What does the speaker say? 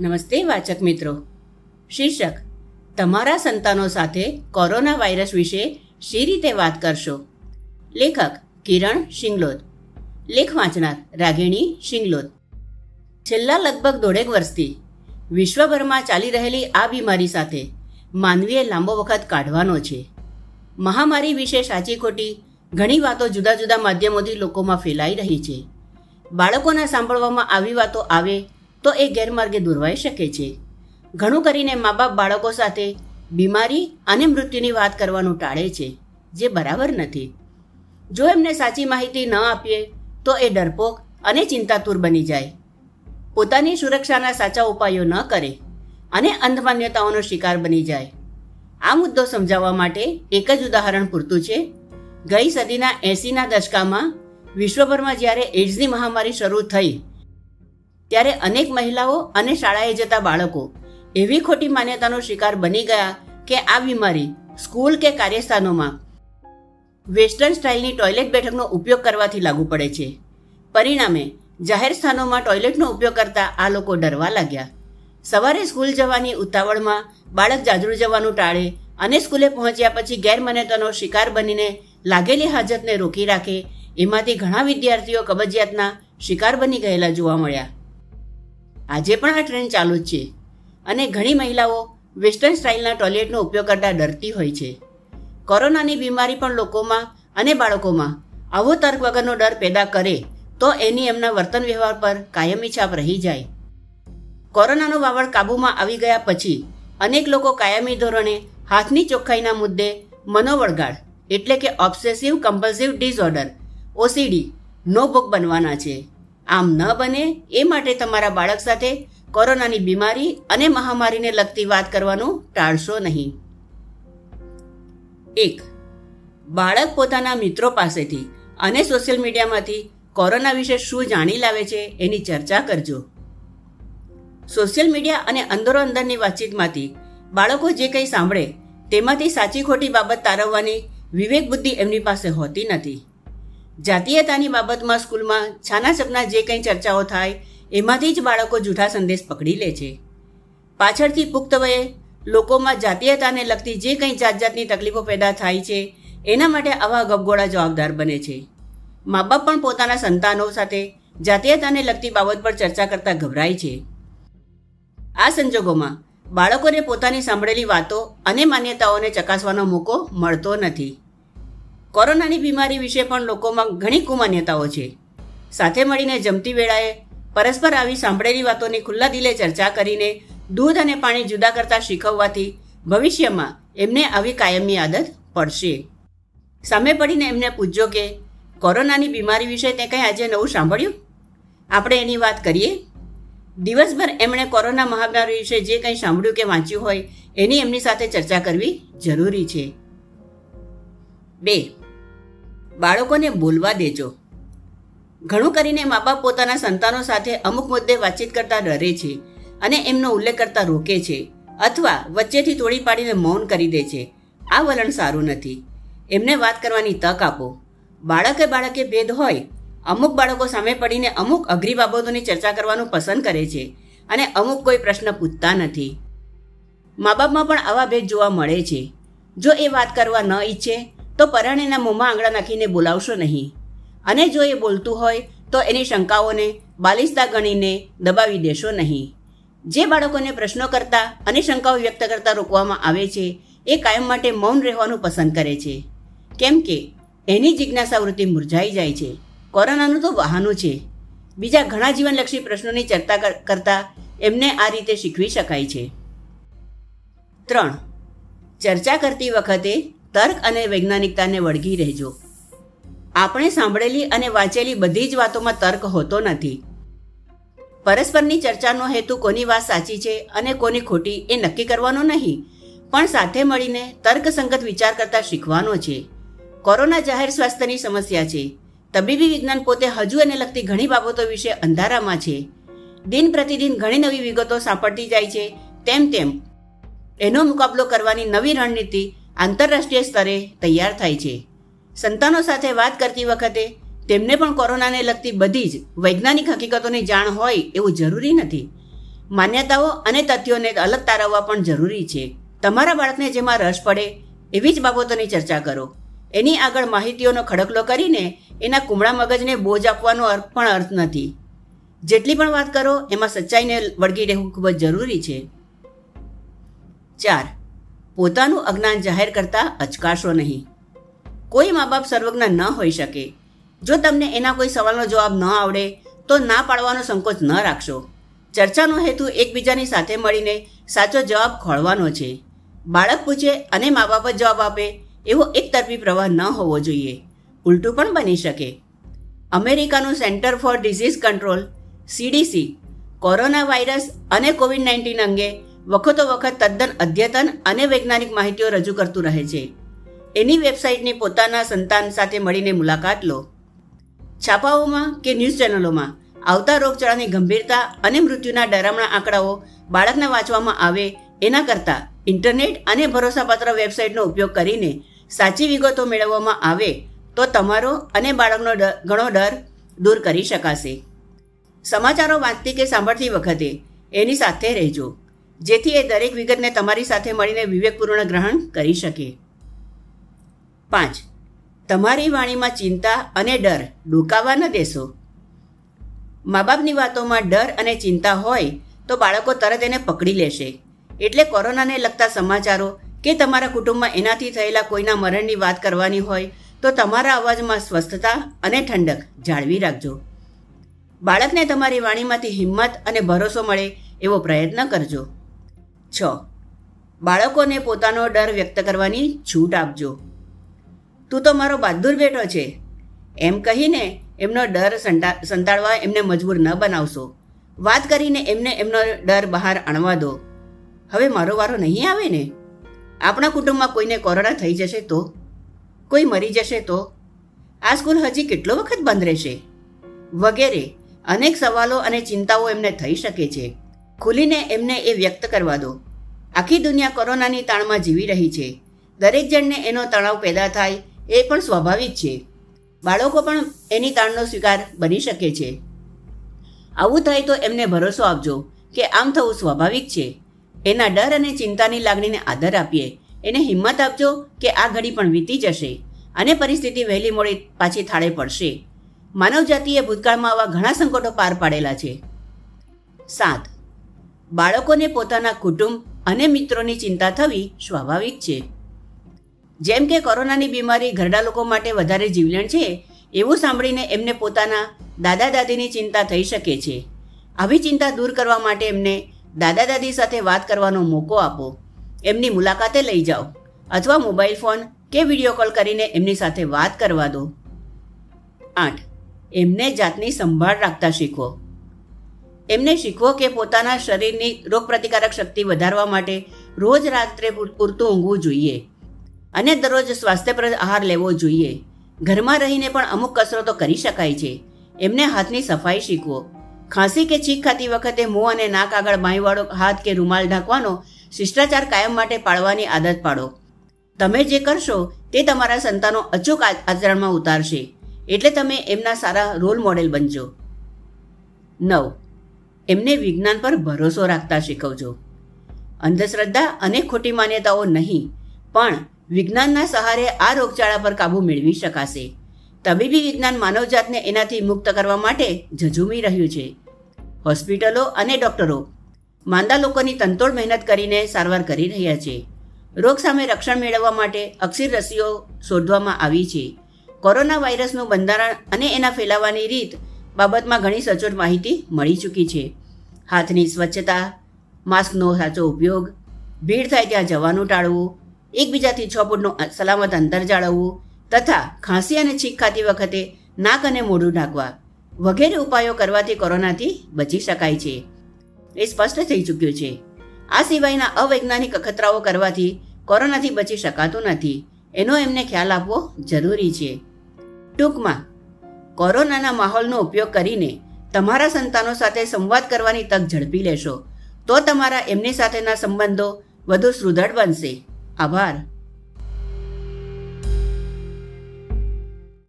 નમસ્તે વાચક મિત્રો. શીર્ષક, તમારા સંતાનો સાથે કોરોના વાયરસ વિશે શી રીતે વાત કરશો? લેખક, કિરણ શિંગલોદ. લેખ વાંચનાર, રાગિણી શિંગલોદ. છેલ્લા લગભગ દોઢેક વર્ષથી વિશ્વભરમાં ચાલી રહેલી આ બીમારી સાથે માનવીએ લાંબો વખત કાઢવાનો છે. મહામારી વિશે સાચી ખોટી ઘણી વાતો જુદા જુદા માધ્યમોથી લોકોમાં ફેલાઈ રહી છે. બાળકોના સાંભળવામાં આવી વાતો આવે તો એ ગેરમાર્ગે દોરવાઈ શકે છે. ઘણું કરીને મા બાપ બાળકો સાથે બીમારી અને મૃત્યુની વાત કરવાનું ટાળે છે, જે બરાબર નથી. જો એમને સાચી માહિતી ન આપીએ, તો એ ડરપોક અને ચિંતાતુર બની જાય. પોતાની સુરક્ષાના સાચા ઉપાયો ન કરે અને અંધમાન્યતાઓનો શિકાર બની જાય. આ મુદ્દો સમજાવવા માટે એક જ ઉદાહરણ પૂરતું છે. ગઈ સદીના એંસીના દશકામાં વિશ્વભરમાં જ્યારે એડ્સની મહામારી શરૂ થઈ ત્યારે અનેક મહિલાઓ અને શાળાએ જતા બાળકો એવી ખોટી માન્યતાનો શિકાર બની ગયા કે આ બીમારી સ્કૂલ કે કાર્યસ્થાનોમાં વેસ્ટર્ન સ્ટાઇલની ટોયલેટ બેઠકનો ઉપયોગ કરવાથી લાગુ પડે છે. પરિણામે, જાહેર સ્થાનોમાં ટોયલેટનો ઉપયોગ કરતા આ લોકો ડરવા લાગ્યા. સવારે સ્કૂલ જવાની ઉતાવળમાં બાળક જાજરૂ જવાનું ટાળે અને સ્કૂલે પહોંચ્યા પછી ગેરમાન્યતાનો શિકાર બનીને લાગેલી હાજતને રોકી રાખે, એમાંથી ઘણા વિદ્યાર્થીઓ કબજિયાતના શિકાર બની ગયેલા જોવા મળ્યા. આજે પણ આ ટ્રેન્ડ ચાલુ જ છે. અને ઘણી મહિલાઓ વેસ્ટર્ન સ્ટાઇલના ટોયલેટનો ઉપયોગ કરતા ડરતી હોય છે. કોરોનાની બીમારી પણ લોકોમાં અને બાળકોમાં આવો તર્ક વગરનો ડર પેદા કરે તો એની એમના વર્તન વ્યવહાર પર કાયમી છાપ રહી જાય. કોરોનાનો વાવડ કાબૂમાં આવી ગયા પછી અનેક લોકો કાયમી ધોરણે હાથની ચોખ્ખાઈના મુદ્દે મનોવળગાડ એટલે કે ઓબ્સેસિવ કમ્પલ્સિવ ડિસઓર્ડર ઓસીડી નો ભોગ બનવાના છે. આમ ન બને એ માટે તમારા બાળક સાથે કોરોનાની બીમારી અને મહામારીને લગતી વાત કરવાનું ટાળશો નહીં. એક, બાળક પોતાના મિત્રો પાસેથી અને સોશિયલ મીડિયામાંથી કોરોના વિશે શું જાણી લાવે છે એની ચર્ચા કરજો. સોશિયલ મીડિયા અને અંદરો અંદરની વાતચીતમાંથી બાળકો જે કંઈ સાંભળે તેમાંથી સાચી ખોટી બાબત તારવવાની વિવેક બુદ્ધિ એમની પાસે હોતી નથી. જાતીયતાની બાબતમાં સ્કૂલમાં છાના છપના જે કંઈ ચર્ચાઓ થાય, એમાંથી જ બાળકો જૂઠા સંદેશ પકડી લે છે. પાછળથી પુખ્ત વયે લોકોમાં જાતીયતાને લગતી જે કંઈ જાત જાતની તકલીફો પેદા થાય છે, એના માટે આવા ગપગોળા જવાબદાર બને છે. મા બાપ પણ પોતાના સંતાનો સાથે જાતીયતાને લગતી બાબત પર ચર્ચા કરતા ગભરાય છે. આ સંજોગોમાં બાળકોને પોતાની સાંભળેલી વાતો અને માન્યતાઓને ચકાસવાનો મોકો મળતો નથી. કોરોનાની બીમારી વિશે પણ લોકોમાં ઘણી કુમાન્યતાઓ છે. સાથે મળીને જમતી વેળાએ પરસ્પર આવી સાંભળેલી વાતોની ખુલ્લા દિલે ચર્ચા કરીને દૂધ અને પાણી જુદા કરતા શીખવવાથી ભવિષ્યમાં એમને આવી કાયમી આદત પડશે. સામે પડીને એમને પૂછજો કે, કોરોનાની બીમારી વિશે તે કંઈ આજે નવું સાંભળ્યું? આપણે એની વાત કરીએ. દિવસભર એમણે કોરોના મહામારી વિશે જે કંઈ સાંભળ્યું કે વાંચ્યું હોય એની એમની સાથે ચર્ચા કરવી જરૂરી છે. બે બાળકોને બોલવા દેજો. ઘણું કરીને મા બાપ પોતાના સંતાનો સાથે અમુક મુદ્દે વાતચીત કરતા ડરે છે અને એમનો ઉલ્લેખ કરતા રોકે છે અથવા વચ્ચેથી તોડી પાડીને મૌન કરી દે છે. આ વલણ સારું નથી. એમને વાત કરવાની તક આપો. બાળકે બાળકે ભેદ હોય, અમુક બાળકો સામે પડીને અમુક અઘરી બાબતોની ચર્ચા કરવાનું પસંદ કરે છે અને અમુક કોઈ પ્રશ્ન પૂછતા નથી. મા બાપમાં પણ આવા ભેદ જોવા મળે છે. જો એ વાત કરવા ન ઈચ્છે તો પરણેના મોંમાં આંગળા નાખીને બોલાવશો નહીં. અને જો એ બોલતું હોય, તો એની શંકાઓને બાલિસ્તા ગણીને દબાવી દેશો નહીં. જે બાળકોને પ્રશ્નો કરતા અને શંકાઓ વ્યક્ત કરતા રોકવામાં આવે છે, એ કાયમ માટે મૌન રહેવાનું પસંદ કરે છે. કેમ કે, એની જિજ્ઞાસા વૃત્તિ મુરઝાઈ જાય છે. કોરોનાનું તો બહાનું છે. બીજા ઘણા જીવનલક્ષી પ્રશ્નોની ચર્ચા કરતા એમને આ રીતે શીખવી શકાય છે. ત્રણ. ચર્ચા કરતી વખતે તર્ક અને વૈજ્ઞાનિકતાને વળગી રહેજો. આપણે સાંભળેલી અને વાંચેલી બધી જ વાતોમાં તર્ક હોતો નથી. પરસ્પરની ચર્ચાનો હેતુ કોની વાત સાચી છે અને કોની ખોટી એ નક્કી કરવાનો નહીં, પણ સાથે મળીને તર્કસંગત વિચાર કરતા શીખવાનો છે. કોરોના જાહેર સ્વાસ્થ્યની સમસ્યા છે. તબીબી વિજ્ઞાન પોતે હજુ એને લગતી ઘણી બાબતો વિશે અંધારામાં છે. દિન પ્રતિદિન ઘણી નવી વિગતો સાંપડતી જાય છે, તેમ તેમ. એનો મુકાબલો કરવાની નવી રણનીતિ આંતરરાષ્ટ્રીય સ્તરે તૈયાર થાય છે. સંતાનો સાથે વાત કરતી વખતે તેમને પણ કોરોનાને લગતી બધી જ વૈજ્ઞાનિક હકીકતોની જાણ હોય એવું જરૂરી નથી. માન્યતાઓ અને તથ્યોને અલગ તારવવા પણ જરૂરી છે. તમારા બાળકને જેમાં રસ પડે એવી જ બાબતોની ચર્ચા કરો. એની આગળ માહિતીઓનો ખડકલો કરીને એના કુમળા મગજને બોજ આપવાનો અર્થ પણ અર્થ નથી. જેટલી પણ વાત કરો, એમાં સચ્ચાઈને વળગી રહેવું ખૂબ જ જરૂરી છે. ચાર પોતાનું અજ્ઞાન જાહેર કરતા અચકાશો નહીં. કોઈ મા બાપ સર્વજ્ઞ ન હોઈ શકે. જો તમને એના કોઈ સવાલનો જવાબ ન આવડે, તો ના પાડવાનો સંકોચ ન રાખશો. ચર્ચાનો હેતુ એકબીજાની સાથે મળીને સાચો જવાબ ખોળવાનો છે. બાળક પૂછે અને મા બાપ જ જવાબ આપે, એવો એકતરફી પ્રવાહ ન હોવો જોઈએ. ઉલટું પણ બની શકે. અમેરિકાનું centre for disease control, CDC, corona virus અને કોવિડ નાઇન્ટીન અંગે વખતો વખત તદ્દન અદ્યતન અને વૈજ્ઞાનિક માહિતીઓ રજૂ કરતું રહે છે. એની વેબસાઇટની પોતાના સંતાન સાથે મળીને મુલાકાત લો. છાપાઓમાં કે ન્યૂઝ ચેનલોમાં આવતા રોગચાળાની ગંભીરતા અને મૃત્યુના ડરામણા આંકડાઓ બાળકને વાંચવામાં આવે એના કરતાં ઇન્ટરનેટ અને ભરોસાપાત્ર વેબસાઇટનો ઉપયોગ કરીને સાચી વિગતો મેળવવામાં આવે તો તમારો અને બાળકનો ઘણો ડર દૂર કરી શકાશે. સમાચારો વાંચતી કે સાંભળતી વખતે એની સાથે રહેજો. જેથી એ દરેક વિગતને તમારી સાથે મળીને વિવેકપૂર્ણ ગ્રહણ કરી શકે. પાંચ. તમારી વાણીમાં ચિંતા અને ડર ડૂકાવા ન દેશો. મા બાપની વાતોમાં ડર અને ચિંતા હોય તો બાળકો તરત એને પકડી લેશે. એટલે કોરોનાને લગતા સમાચારો કે તમારા કુટુંબમાં એનાથી થયેલા કોઈના મરણની વાત કરવાની હોય તો તમારા અવાજમાં સ્વસ્થતા અને ઠંડક જાળવી રાખજો. બાળકને તમારી વાણીમાંથી હિંમત અને ભરોસો મળે એવો પ્રયત્ન કરજો. છ. બાળકોને પોતાનો ડર વ્યક્ત કરવાની છૂટ આપજો. તું તો મારો બહાદુર બેટો છે. એમ કહીને એમનો ડર સંતાડવા એમને મજબૂર ન બનાવશો. વાત કરીને એમને એમનો ડર બહાર આણવા દો. હવે મારો વારો નહીં આવે ને? આપણા કુટુંબમાં કોઈને કોરોના થઈ જશે તો? કોઈ મરી જશે તો? આ સ્કૂલ હજી કેટલો વખત બંધ રહેશે? વગેરે અનેક સવાલો અને ચિંતાઓ એમને થઈ શકે છે. ખુલીને એમને એ વ્યક્ત કરવા દો. આખી દુનિયા કોરોનાની તાણમાં જીવી રહી છે. દરેક જણને એનો તણાવ પેદા થાય, એ પણ સ્વાભાવિક છે. બાળકો પણ એની તાણનો સ્વીકાર બની શકે છે. આવું થાય તો એમને ભરોસો આપજો કે આમ થવું સ્વાભાવિક છે. એના ડર અને ચિંતાની લાગણીને આદર આપીએ. એને હિંમત આપજો કે આ ઘડી પણ વીતી જશે અને પરિસ્થિતિ વહેલી મોડી પાછી થાળે પડશે. માનવજાતિએ ભૂતકાળમાં આવા ઘણા સંકટો પાર પાડેલા છે. સાત બાળકોને પોતાના કુટુંબ અને મિત્રોની ચિંતા થવી સ્વાભાવિક છે. જેમ કે કોરોનાની બીમારી ઘરડા લોકો માટે વધારે જીવલેણ છે, એવું સાંભળીને એમને પોતાના દાદા દાદીની ચિંતા થઈ શકે છે. આવી ચિંતા દૂર કરવા માટે એમને દાદા દાદી સાથે વાત કરવાનો મોકો આપો. એમની મુલાકાતે લઈ જાઓ અથવા મોબાઈલ ફોન કે વીડિયો કોલ કરીને એમની સાથે વાત કરવા દો. આઠ. એમને જાતની સંભાળ રાખતા શીખવો એમને શીખવો કે પોતાના શરીરની રોગપ્રતિકારક શક્તિ વધારવા માટે રોજ રાત્રે પૂરતું ઊંઘવું જોઈએ. અને દરરોજ સ્વાસ્થ્યપ્રદ આહાર લેવો જોઈએ. ઘરમાં રહીને પણ અમુક કસરતો કરી શકાય છે. એમને હાથની સફાઈ શીખવો. ખાંસી કે છીક ખાતી વખતે મોં અને નાક આગળ બાંયવાળો હાથ કે રૂમાલ ઢાંકવાનો શિષ્ટાચાર કાયમ માટે પાળવાની આદત પાડો. તમે જે કરશો તે તમારા સંતાનો અચૂક આચરણમાં ઉતારશે. એટલે તમે એમના સારા રોલ મોડેલ બનજો. નવ. એમને વિજ્ઞાન પર ભરોસો રાખતા શીખવજો. અંધશ્રદ્ધા અને ખોટી માન્યતાઓ નહીં, પણ વિજ્ઞાનના સહારે આ રોગચાળા પર કાબૂ મેળવી શકાશે. તબીબી વિજ્ઞાન માનવજાતને એનાથી મુક્ત કરવા માટે ઝઝૂમી રહ્યું છે. હોસ્પિટલો અને ડોક્ટરો માંદા લોકોની તંતોડ મહેનત કરીને સારવાર કરી રહ્યા છે. રોગ સામે રક્ષણ મેળવવા માટે અક્ષીર રસીઓ શોધવામાં આવી છે. કોરોના વાયરસનું બંધારણ અને એના ફેલાવાની રીત બાબતમાં ઘણી સચોટ માહિતી મળી ચૂકી છે. હાથની સ્વચ્છતા, માસ્કનો સાચો ઉપયોગ, ભીડ થાય ત્યાં જવાનું ટાળવું, એકબીજાથી છ ફૂટનું સલામત અંતર જાળવવું, તથા ખાંસી અને છીંક ખાતી વખતે નાક અને મોઢું ઢાંકવા વગેરે ઉપાયો કરવાથી કોરોનાથી બચી શકાય છે. એ સ્પષ્ટ થઈ ચૂક્યું છે. આ સિવાયના અવૈજ્ઞાનિક અખતરાઓ કરવાથી કોરોનાથી બચી શકાતું નથી. એનો એમને ખ્યાલ આપવો જરૂરી છે. ટૂંકમાં કોરોનાના માહોલનો ઉપયોગ કરીને તમારા સંતાનો સાથે સંવાદ કરવાની તક ઝડપી લેશો. તો તમારા એમની સાથેના સંબંધો વધુ સુદૃઢ બનશે. આભાર.